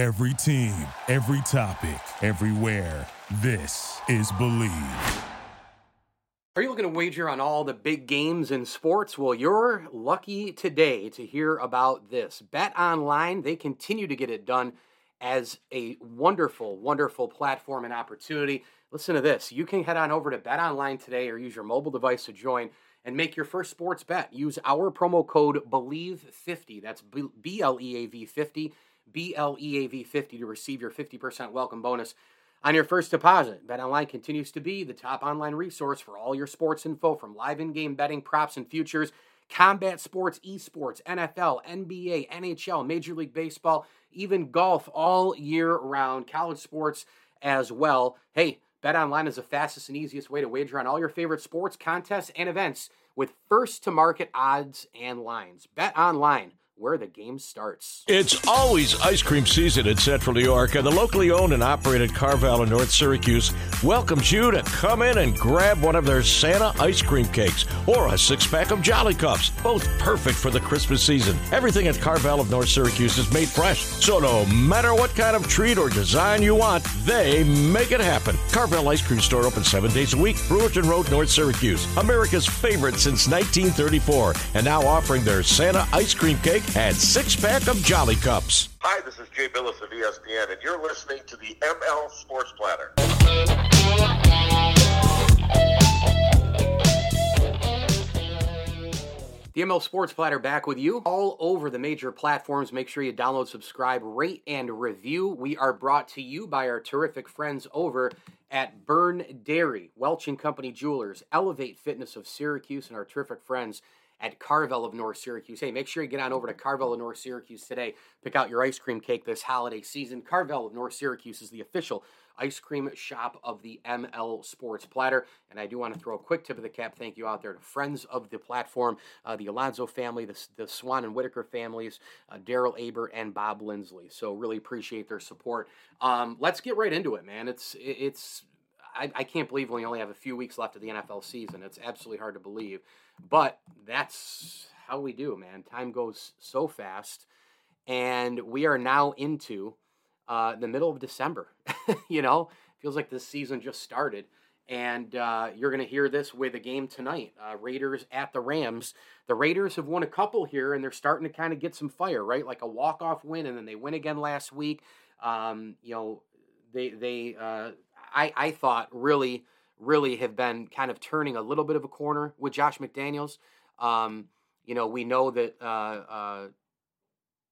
Every team, every topic, everywhere. This is Bleav. Are you looking to wager on all the big games in sports? Well, you're lucky today to hear about this. Bet Online, they continue to get it done as a wonderful, wonderful platform and opportunity. Listen to this. You can head on over to Bet Online today or use your mobile device to join and make your first sports bet. Use our promo code BLEAV50. That's B L E A V 50, B L E A V 50 to receive your 50% welcome bonus on your first deposit. BetOnline continues to be the top online resource for all your sports info from live in-game betting, props and futures, combat sports, esports, NFL, NBA, NHL, Major League Baseball, even golf all year round, college sports as well. Hey, BetOnline is the fastest and easiest way to wager on all your favorite sports, contests, and events with first to market odds and lines. BetOnline where the game starts. It's always ice cream season in Central New York, and the locally owned and operated Carvel in North Syracuse welcomes you to come in and grab one of their Santa ice cream cakes or a six pack of Jolly Cups, both perfect for the Christmas season. Everything at Carvel of North Syracuse is made fresh, so no matter what kind of treat or design you want, they make it happen. Carvel Ice Cream Store open seven days a week, Brewerton Road, North Syracuse. America's favorite since 1934, and now offering their Santa ice cream cake and six pack of Jolly Cups. Hi, this is Jay Bilas of ESPN, and you're listening to the ML Sports Platter. The ML Sports Platter back with you all over the major platforms. Make sure you download, subscribe, rate, and review. We are brought to you by our terrific friends over at Byrne Dairy, Welch and Company Jewelers, Elevate Fitness of Syracuse, and our terrific friends at Carvel of North Syracuse. Hey, make sure you get on over to Carvel of North Syracuse today. Pick out your ice cream cake this holiday season. Carvel of North Syracuse is the official ice cream shop of the ML Sports Platter. And I do want to throw a quick tip of the cap thank you out there to friends of the platform, uh, the Alonzo family, the, the Swan and Whitaker families, uh, Daryl Aber, and Bob Lindsley. So really appreciate their support. Um, let's get right into it, man. It's it's I, I can't believe we only have a few weeks left of the NFL season. It's absolutely hard to believe. But that's how we do, man. Time goes so fast. And we are now into uh, the middle of December. you know, feels like this season just started. And uh, you're going to hear this with a game tonight uh, Raiders at the Rams. The Raiders have won a couple here, and they're starting to kind of get some fire, right? Like a walk off win, and then they win again last week. Um, you know, they, they uh, I, I thought really really have been kind of turning a little bit of a corner with Josh McDaniels. Um, you know, we know that uh, uh,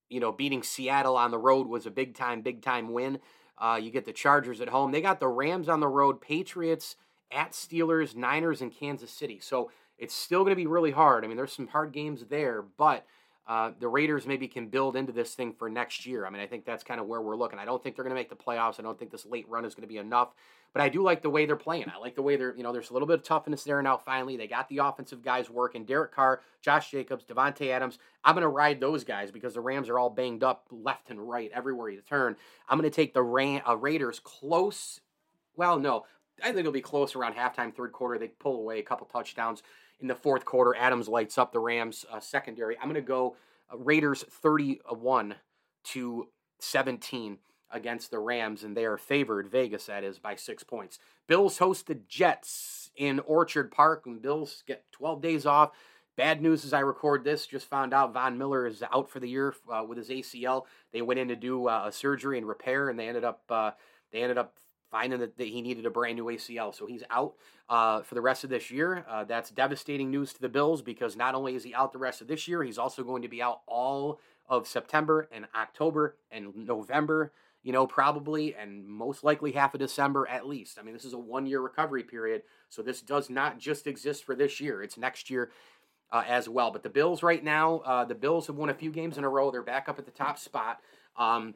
you know beating Seattle on the road was a big time, big time win. Uh, you get the Chargers at home. They got the Rams on the road, Patriots at Steelers, Niners, and Kansas City. So it's still going to be really hard. I mean, there's some hard games there, but uh, the Raiders maybe can build into this thing for next year. I mean, I think that's kind of where we're looking. I don't think they're going to make the playoffs. I don't think this late run is going to be enough. But I do like the way they're playing. I like the way they're, you know, there's a little bit of toughness there now. Finally, they got the offensive guys working. Derek Carr, Josh Jacobs, Davante Adams. I'm going to ride those guys because the Rams are all banged up left and right everywhere you turn. I'm going to take the Ram, uh, Raiders close. Well, no, I think it'll be close around halftime, third quarter. They pull away a couple touchdowns in the fourth quarter. Adams lights up the Rams uh, secondary. I'm going to go uh, Raiders 31 to 17 against the Rams, and they are favored, Vegas that is, by six points. Bills host the Jets in Orchard Park, and Bills get 12 days off. Bad news as I record this, just found out Von Miller is out for the year uh, with his ACL. They went in to do uh, a surgery and repair, and they ended up uh, they ended up finding that, he needed a brand new ACL, so he's out uh, for the rest of this year. Uh, that's devastating news to the Bills because not only is he out the rest of this year, he's also going to be out all of September and October and November you know, probably, and most likely half of December at least. I mean, this is a one year recovery period, so this does not just exist for this year, it's next year. Uh, as well, but the Bills right now, uh, the Bills have won a few games in a row. They're back up at the top spot. Um,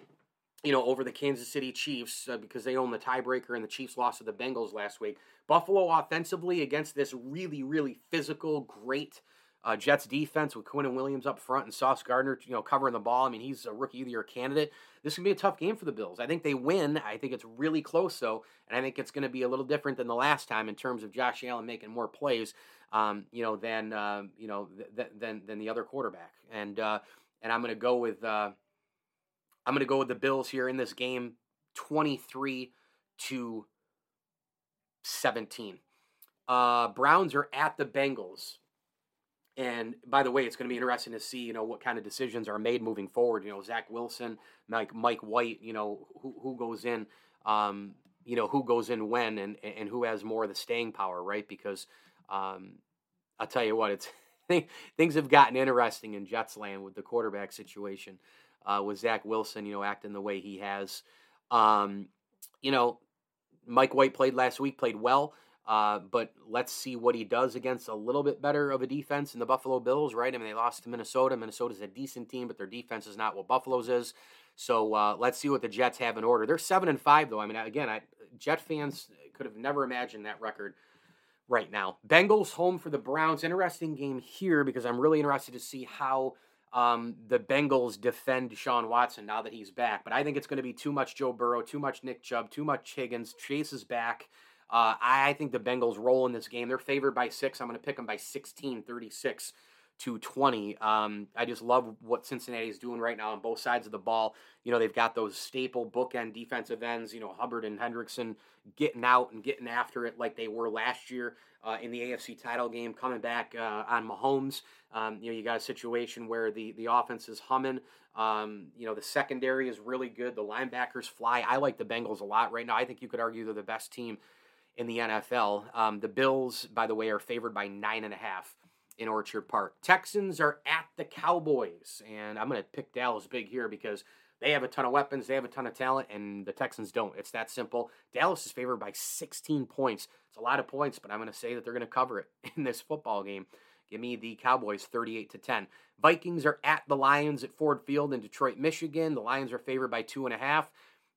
you know, over the Kansas City Chiefs uh, because they own the tiebreaker and the Chiefs lost to the Bengals last week. Buffalo offensively against this really, really physical, great uh, Jets defense with Quinnen Williams up front and Sauce Gardner, you know, covering the ball. I mean, he's a rookie of the year candidate. This can be a tough game for the Bills. I think they win. I think it's really close though, and I think it's going to be a little different than the last time in terms of Josh Allen making more plays, um, you know, than uh, you know th- than than the other quarterback. And uh, and I'm going to go with. I'm going to go with the Bills here in this game 23 to 17. Uh, Browns are at the Bengals. And by the way, it's going to be interesting to see, you know, what kind of decisions are made moving forward. You know, Zach Wilson, Mike Mike White, you know, who who goes in, um, you know, who goes in when, and and who has more of the staying power, right? Because um, I'll tell you what, it's things have gotten interesting in Jets land with the quarterback situation, uh, with Zach Wilson, you know, acting the way he has. Um, you know, Mike White played last week, played well. Uh, but let's see what he does against a little bit better of a defense in the Buffalo Bills, right? I mean, they lost to Minnesota. Minnesota's a decent team, but their defense is not what Buffalo's is. So uh, let's see what the Jets have in order. They're seven and five, though. I mean, again, I, Jet fans could have never imagined that record right now. Bengals home for the Browns. Interesting game here because I'm really interested to see how um, the Bengals defend Deshaun Watson now that he's back. But I think it's going to be too much Joe Burrow, too much Nick Chubb, too much Higgins. Chase is back. Uh, I think the Bengals roll in this game. They're favored by six. I'm going to pick them by 16, 36 to 20. Um, I just love what Cincinnati is doing right now on both sides of the ball. You know, they've got those staple bookend defensive ends, you know, Hubbard and Hendrickson getting out and getting after it like they were last year uh, in the AFC title game, coming back uh, on Mahomes. Um, you know, you got a situation where the, the offense is humming. Um, you know, the secondary is really good. The linebackers fly. I like the Bengals a lot right now. I think you could argue they're the best team in the NFL. Um, the Bills, by the way, are favored by nine and a half in Orchard Park. Texans are at the Cowboys, and I'm going to pick Dallas big here because they have a ton of weapons, they have a ton of talent, and the Texans don't. It's that simple. Dallas is favored by 16 points. It's a lot of points, but I'm going to say that they're going to cover it in this football game. Give me the Cowboys 38 to 10. Vikings are at the Lions at Ford Field in Detroit, Michigan. The Lions are favored by two and a half.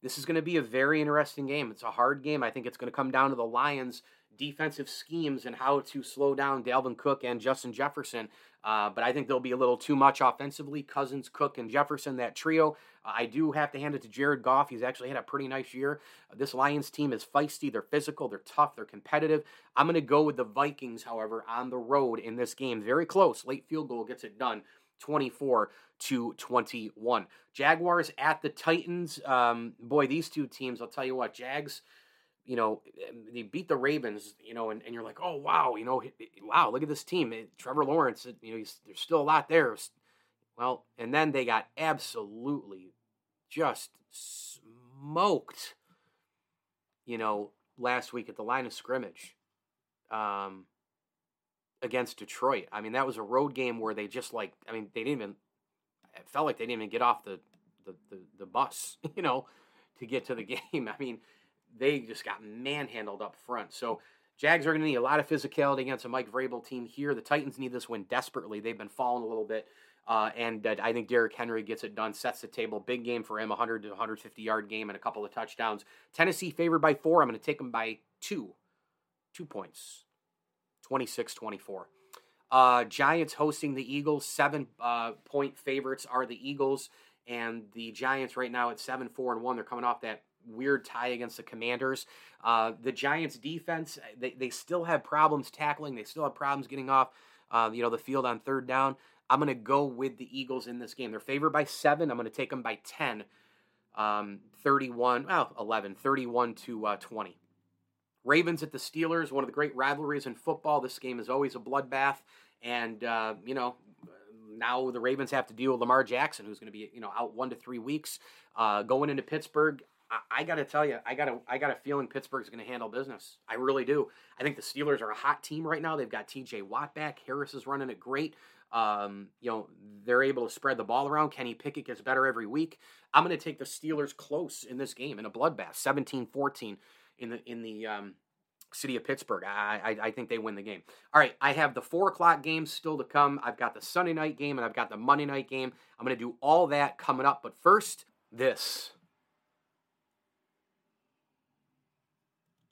This is going to be a very interesting game. It's a hard game. I think it's going to come down to the Lions' defensive schemes and how to slow down Dalvin Cook and Justin Jefferson. Uh, but I think there'll be a little too much offensively. Cousins, Cook, and Jefferson, that trio. Uh, I do have to hand it to Jared Goff. He's actually had a pretty nice year. This Lions team is feisty. They're physical. They're tough. They're competitive. I'm going to go with the Vikings, however, on the road in this game. Very close. Late field goal gets it done. 24 to 21. Jaguars at the Titans. Um, boy, these two teams, I'll tell you what, Jags, you know, they beat the Ravens, you know, and, and you're like, oh, wow, you know, wow, look at this team. Trevor Lawrence, you know, there's still a lot there. Well, and then they got absolutely just smoked, you know, last week at the line of scrimmage. Um, against Detroit. I mean, that was a road game where they just like, I mean, they didn't even, it felt like they didn't even get off the, the, the, the bus, you know, to get to the game. I mean, they just got manhandled up front. So Jags are going to need a lot of physicality against a Mike Vrabel team here. The Titans need this win desperately. They've been falling a little bit. Uh, and uh, I think Derrick Henry gets it done, sets the table. Big game for him, 100 to 150 yard game and a couple of touchdowns. Tennessee favored by four. I'm going to take them by two, two points. 26 24. Uh, Giants hosting the Eagles. Seven uh, point favorites are the Eagles, and the Giants right now at seven four and one. They're coming off that weird tie against the Commanders. Uh, the Giants defense they, they still have problems tackling. They still have problems getting off uh, you know the field on third down. I'm going to go with the Eagles in this game. They're favored by seven. I'm going to take them by 10. Um, 31, well, 11, 31 to uh, 20. Ravens at the Steelers, one of the great rivalries in football. This game is always a bloodbath, and uh, you know now the Ravens have to deal with Lamar Jackson, who's going to be you know out one to three weeks. Uh, going into Pittsburgh, I, I got to tell you, I got a I got a feeling Pittsburgh's going to handle business. I really do. I think the Steelers are a hot team right now. They've got T.J. Watt back. Harris is running it great. Um, you know, they're able to spread the ball around. Kenny Pickett gets better every week. I'm going to take the Steelers close in this game in a bloodbath, 17 14 in the in the um, city of Pittsburgh. I, I, I think they win the game. All right, I have the four o'clock games still to come. I've got the Sunday night game and I've got the Monday night game. I'm going to do all that coming up. But first, this.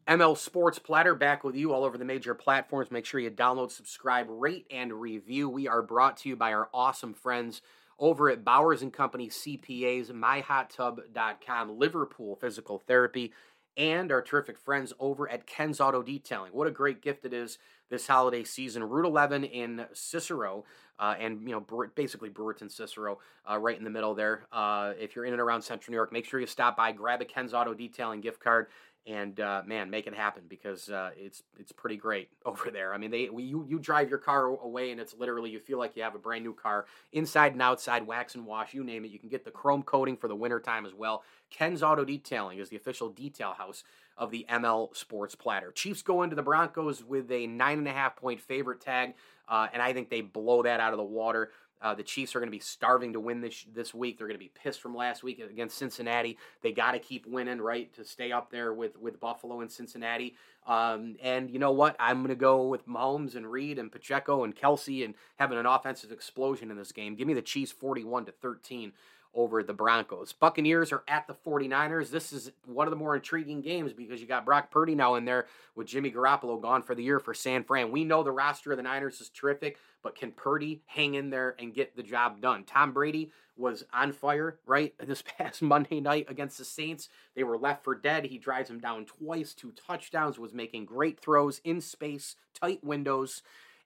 ML Sports Platter back with you all over the major platforms. Make sure you download, subscribe, rate, and review. We are brought to you by our awesome friends over at Bowers and Company CPAs, myhottub.com, Liverpool Physical Therapy, and our terrific friends over at Ken's Auto Detailing. What a great gift it is this holiday season. Route 11 in Cicero, uh, and you know basically Brewerton Cicero, uh, right in the middle there. Uh, if you're in and around Central New York, make sure you stop by, grab a Ken's Auto Detailing gift card, and uh, man, make it happen because uh, it's it's pretty great over there. I mean, they you you drive your car away and it's literally you feel like you have a brand new car inside and outside, wax and wash, you name it. You can get the chrome coating for the wintertime as well. Ken's Auto Detailing is the official detail house of the ML Sports Platter. Chiefs go into the Broncos with a nine and a half point favorite tag, uh, and I think they blow that out of the water. Uh, the Chiefs are going to be starving to win this this week. They're going to be pissed from last week against Cincinnati. They got to keep winning, right, to stay up there with with Buffalo and Cincinnati. Um, and you know what? I'm going to go with Mahomes and Reid and Pacheco and Kelce and having an offensive explosion in this game. Give me the Chiefs 41 to 13 over the Broncos. Buccaneers are at the 49ers. This is one of the more intriguing games because you got Brock Purdy now in there with Jimmy Garoppolo gone for the year for San Fran. We know the roster of the Niners is terrific, but can Purdy hang in there and get the job done? Tom Brady was on fire, right, this past Monday night against the Saints. They were left for dead. He drives them down twice, two touchdowns, was making great throws in space, tight windows.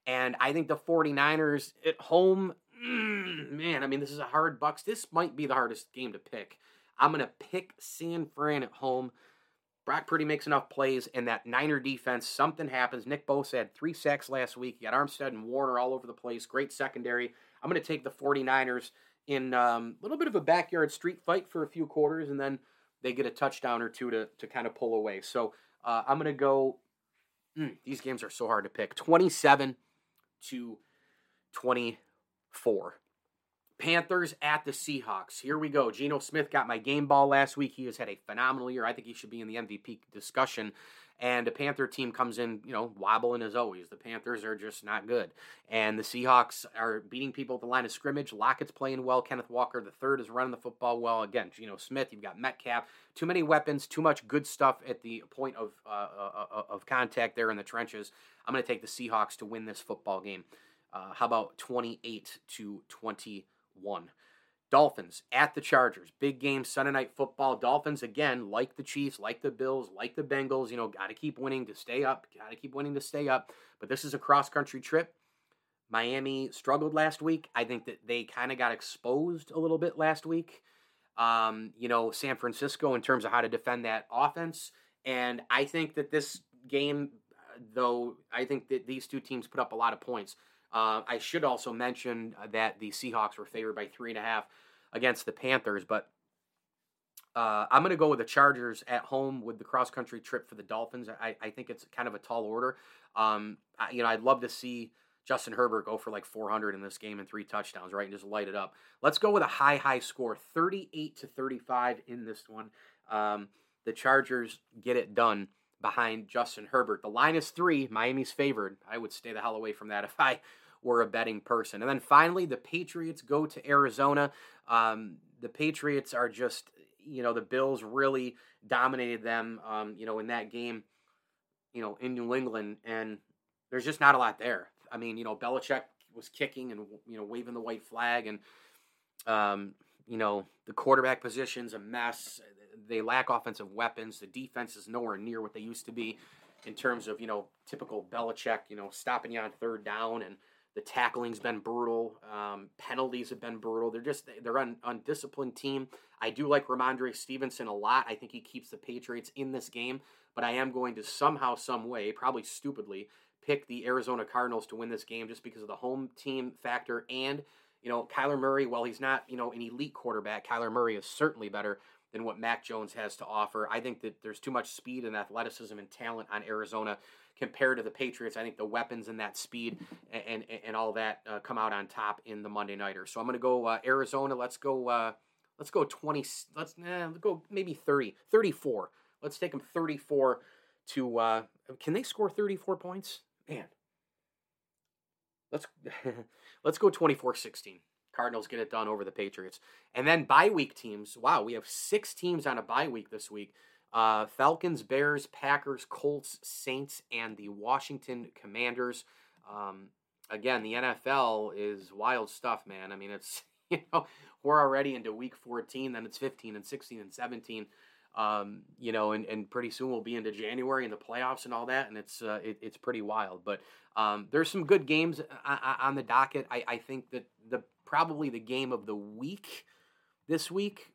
And I think the 49ers at home mm, man, I mean, this is a hard Bucks. This might be the hardest game to pick. I'm gonna pick San Fran at home. Brock Purdy makes enough plays, and that Niner defense, something happens. Nick Bosa had three sacks last week. You got Armstead and Warner all over the place. Great secondary. I'm going to take the 49ers in a um, little bit of a backyard street fight for a few quarters, and then they get a touchdown or two to, to kind of pull away. So uh, I'm going to go. Mm, these games are so hard to pick 27 to 20 four. Panthers at the Seahawks. Here we go. Geno Smith got my game ball last week. He has had a phenomenal year. I think he should be in the MVP discussion. And the Panther team comes in, you know, wobbling as always. The Panthers are just not good. And the Seahawks are beating people at the line of scrimmage. Lockett's playing well. Kenneth Walker, the third, is running the football well. Again, Geno Smith, you've got Metcalf. Too many weapons, too much good stuff at the point of, uh, uh, uh of contact there in the trenches. I'm going to take the Seahawks to win this football game. Uh, how about 28 to 21? Dolphins at the Chargers. Big game Sunday night football. Dolphins again, like the Chiefs, like the Bills, like the Bengals, you know, got to keep winning to stay up. Got to keep winning to stay up. But this is a cross country trip. Miami struggled last week. I think that they kind of got exposed a little bit last week. Um, you know, San Francisco in terms of how to defend that offense. And I think that this game, though, I think that these two teams put up a lot of points. Uh, I should also mention that the Seahawks were favored by three and a half against the Panthers, but uh, I'm going to go with the Chargers at home with the cross country trip for the Dolphins. I, I think it's kind of a tall order. Um, I, you know, I'd love to see Justin Herbert go for like 400 in this game and three touchdowns, right, and just light it up. Let's go with a high, high score, 38 to 35 in this one. Um, the Chargers get it done behind Justin Herbert. The line is three. Miami's favored. I would stay the hell away from that if I were a betting person. And then finally, the Patriots go to Arizona. Um, the Patriots are just, you know, the Bills really dominated them, um, you know, in that game, you know, in New England. And there's just not a lot there. I mean, you know, Belichick was kicking and, you know, waving the white flag. And, um, you know, the quarterback position's a mess they lack offensive weapons. The defense is nowhere near what they used to be in terms of you know typical Belichick, you know stopping you on third down, and the tackling's been brutal. Um, penalties have been brutal. They're just they're an undisciplined team. I do like Rhamondre Stevenson a lot. I think he keeps the Patriots in this game, but I am going to somehow, some way, probably stupidly, pick the Arizona Cardinals to win this game just because of the home team factor and. You know, Kyler Murray, while he's not, you know, an elite quarterback, Kyler Murray is certainly better than what Mac Jones has to offer. I think that there's too much speed and athleticism and talent on Arizona compared to the Patriots. I think the weapons and that speed and and, and all that uh, come out on top in the Monday nighter. So I'm going to go uh, Arizona. Let's go. Uh, let's go 20. Let's, eh, let's go maybe 30, 34. Let's take them 34 to. Uh, can they score 34 points? Man, let's let's go 24-16. Cardinals get it done over the Patriots. And then bye week teams. Wow, we have six teams on a bye week this week. Uh, Falcons, Bears, Packers, Colts, Saints, and the Washington Commanders. Um, again, the NFL is wild stuff, man. I mean, it's you know we're already into week 14, then it's 15 and 16 and 17. Um, you know, and, and pretty soon we'll be into January and the playoffs and all that, and it's uh, it, it's pretty wild. But um, there's some good games on the docket. I, I think that the probably the game of the week this week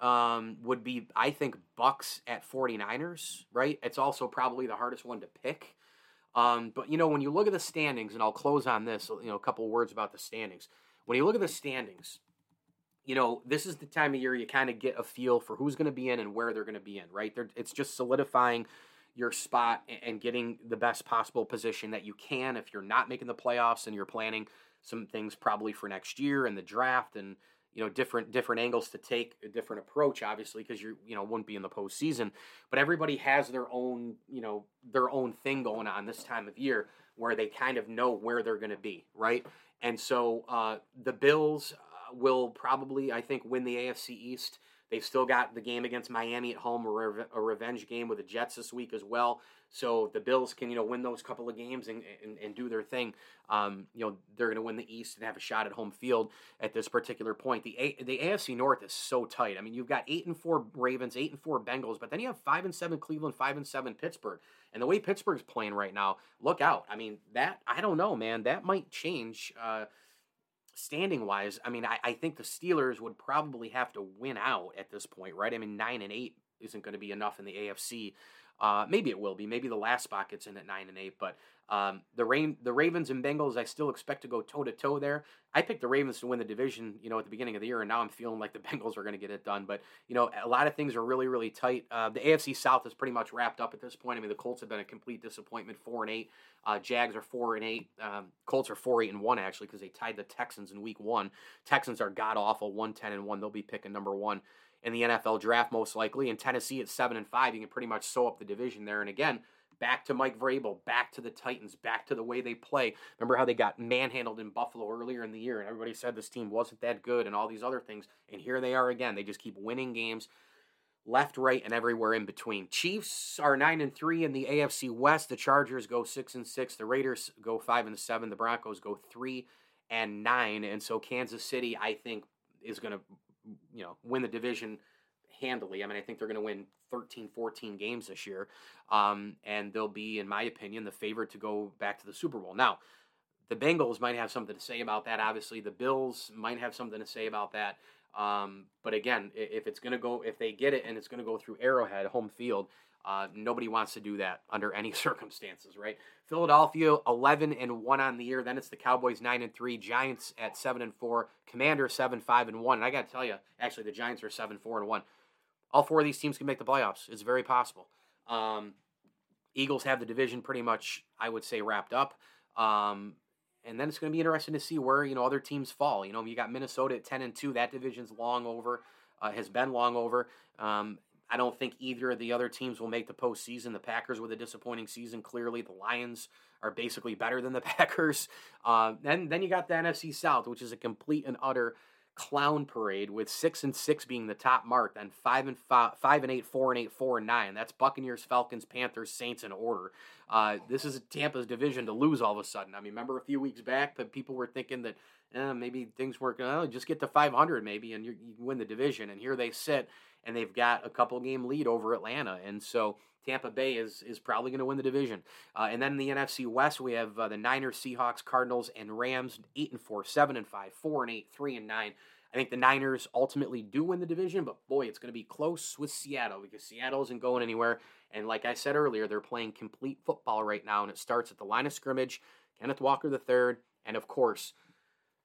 um, would be, I think, Bucks at 49ers, right? It's also probably the hardest one to pick. Um, but, you know, when you look at the standings, and I'll close on this, you know, a couple words about the standings. When you look at the standings, you know, this is the time of year you kind of get a feel for who's going to be in and where they're going to be in, right? They're, it's just solidifying your spot and getting the best possible position that you can if you're not making the playoffs and you're planning some things probably for next year and the draft and you know different different angles to take a different approach obviously because you you know wouldn't be in the postseason. But everybody has their own you know their own thing going on this time of year where they kind of know where they're going to be right? And so uh, the bills uh, will probably i think win the afc east They've still got the game against Miami at home, a, re- a, revenge game with the Jets this week as well. So the Bills can, you know, win those couple of games and, and, and do their thing. Um, you know, they're going to win the East and have a shot at home field at this particular point. The a- the AFC North is so tight. I mean, you've got eight and four Ravens, eight and four Bengals, but then you have five and seven Cleveland, five and seven Pittsburgh. And the way Pittsburgh's playing right now, look out. I mean, that I don't know, man. That might change. Uh, standing wise, I mean, I, I think the Steelers would probably have to win out at this point, right? I mean, nine and eight isn't going to be enough in the AFC. Uh, maybe it will be. Maybe the last spot gets in at nine and eight, but um, the rain, the Ravens and Bengals, I still expect to go toe to toe there. I picked the Ravens to win the division, you know, at the beginning of the year, and now I'm feeling like the Bengals are going to get it done. But you know, a lot of things are really, really tight. Uh, the AFC South is pretty much wrapped up at this point. I mean, the Colts have been a complete disappointment, four and eight. Uh, Jags are four and eight. Um, Colts are four eight and one actually because they tied the Texans in Week One. Texans are god awful, one ten and one. They'll be picking number one in the NFL draft most likely. And Tennessee at seven and five, you can pretty much sew up the division there. And again back to Mike Vrabel, back to the Titans, back to the way they play. Remember how they got manhandled in Buffalo earlier in the year, and everybody said this team wasn't that good and all these other things. And here they are again. They just keep winning games left, right, and everywhere in between. Chiefs are nine and three in the AFC West. The Chargers go six and six. The Raiders go five and seven. The Broncos go three and nine. And so Kansas City, I think, is going to, you know, win the division handily. I mean, I think they're going to win 13, 14 games this year. Um, and they'll be, in my opinion, the favorite to go back to the Super Bowl. Now, the Bengals might have something to say about that. Obviously, the Bills might have something to say about that. Um, but again, if it's going to go, if they get it and it's going to go through Arrowhead, home field, uh, nobody wants to do that under any circumstances, right? Philadelphia 11 and 1 on the year. Then it's the Cowboys 9 and 3, Giants at 7 and 4, Commander 7 5 and 1. And I got to tell you, actually the Giants are 7 4 and 1 all four of these teams can make the playoffs. It's very possible. Um, Eagles have the division pretty much, I would say, wrapped up. Um, and then it's going to be interesting to see where you know other teams fall. You know, you got Minnesota at ten and two. That division's long over, uh, has been long over. Um, I don't think either of the other teams will make the postseason. The Packers with a disappointing season. Clearly, the Lions are basically better than the Packers. Uh, then then you got the NFC South, which is a complete and utter clown parade with six and six being the top mark, then five and five, five and eight, four and eight, four and nine. That's Buccaneers, Falcons, Panthers, Saints in order. Uh, this is Tampa's division to lose all of a sudden. I mean, remember a few weeks back that people were thinking that eh, maybe things weren't going to just get to 500 maybe and you win the division. And here they sit and they've got a couple game lead over Atlanta. And so Tampa Bay is is probably going to win the division. Uh, and then in the NFC West, we have uh, the Niners, Seahawks, Cardinals, and Rams, eight and four, seven and five, four and eight, three and nine. I think the Niners ultimately do win the division, but boy, it's going to be close with Seattle because Seattle isn't going anywhere. And like I said earlier, they're playing complete football right now, and it starts at the line of scrimmage. Kenneth Walker III, and of course,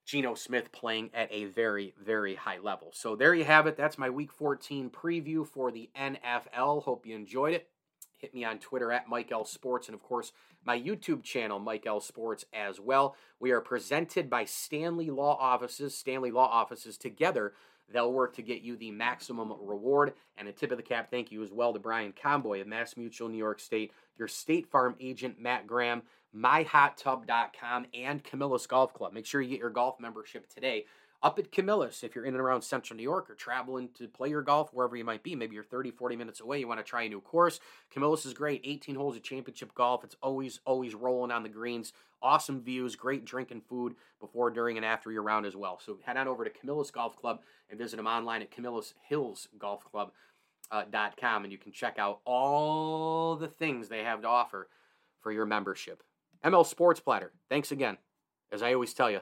Geno Smith playing at a very, very high level. So there you have it. That's my Week 14 preview for the NFL. Hope you enjoyed it. Hit me on Twitter at Mike L Sports, and of course, my YouTube channel, Mike L Sports, as well. We are presented by Stanley Law Offices. Stanley Law Offices together, they'll work to get you the maximum reward. And a tip of the cap thank you as well to Brian Comboy of Mass Mutual New York State, your State Farm agent, Matt Graham, myhottub.com, and Camillus Golf Club. Make sure you get your golf membership today up at Camillus if you're in and around central New York or traveling to play your golf wherever you might be. Maybe you're 30, 40 minutes away. You want to try a new course. Camillus is great. 18 holes of championship golf. It's always, always rolling on the greens. Awesome views, great drinking food before, during, and after your round as well. So head on over to Camillus Golf Club and visit them online at Camillus Hills Golf Club uh, com, and you can check out all the things they have to offer for your membership. ML Sports Platter. Thanks again. As I always tell you,